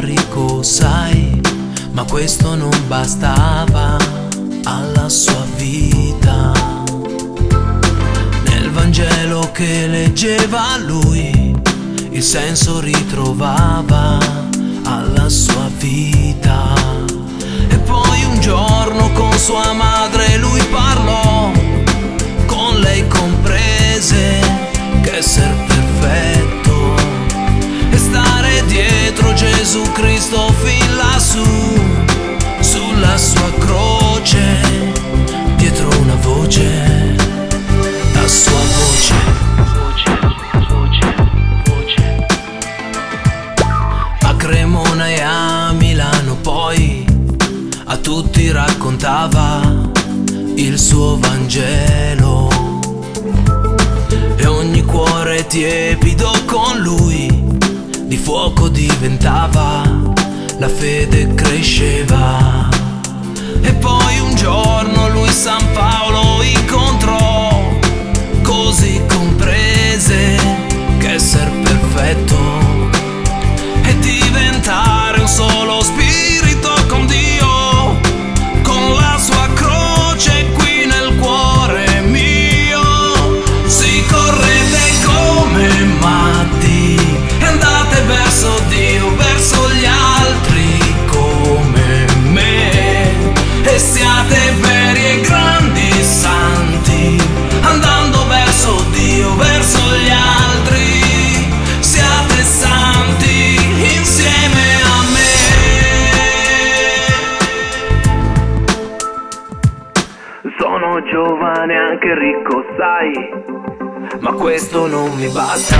ricco, sai, ma questo non bastava alla sua vita. Nel Vangelo che leggeva lui, il senso ritrovava tutti raccontava il suo Vangelo e ogni cuore tiepido con lui di fuoco diventava, la fede cresceva. Giovane anche ricco, sai, ma questo non mi basta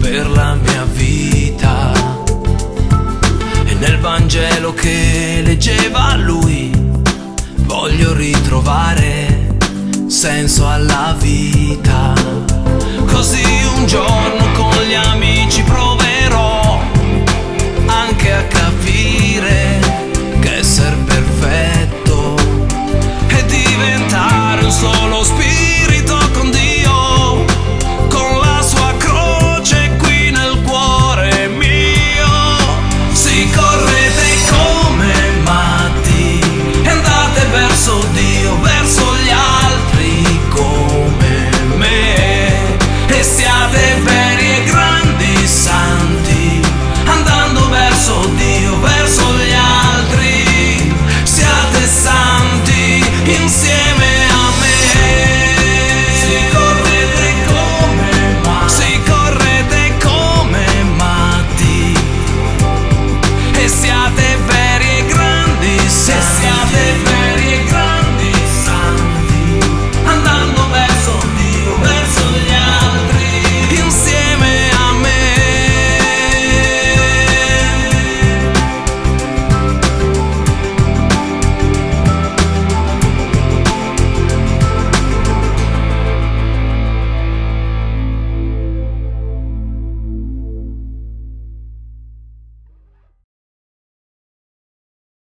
per la mia vita. E nel Vangelo che leggeva lui, voglio ritrovare senso alla vita. Così un giorno con gli amici proverò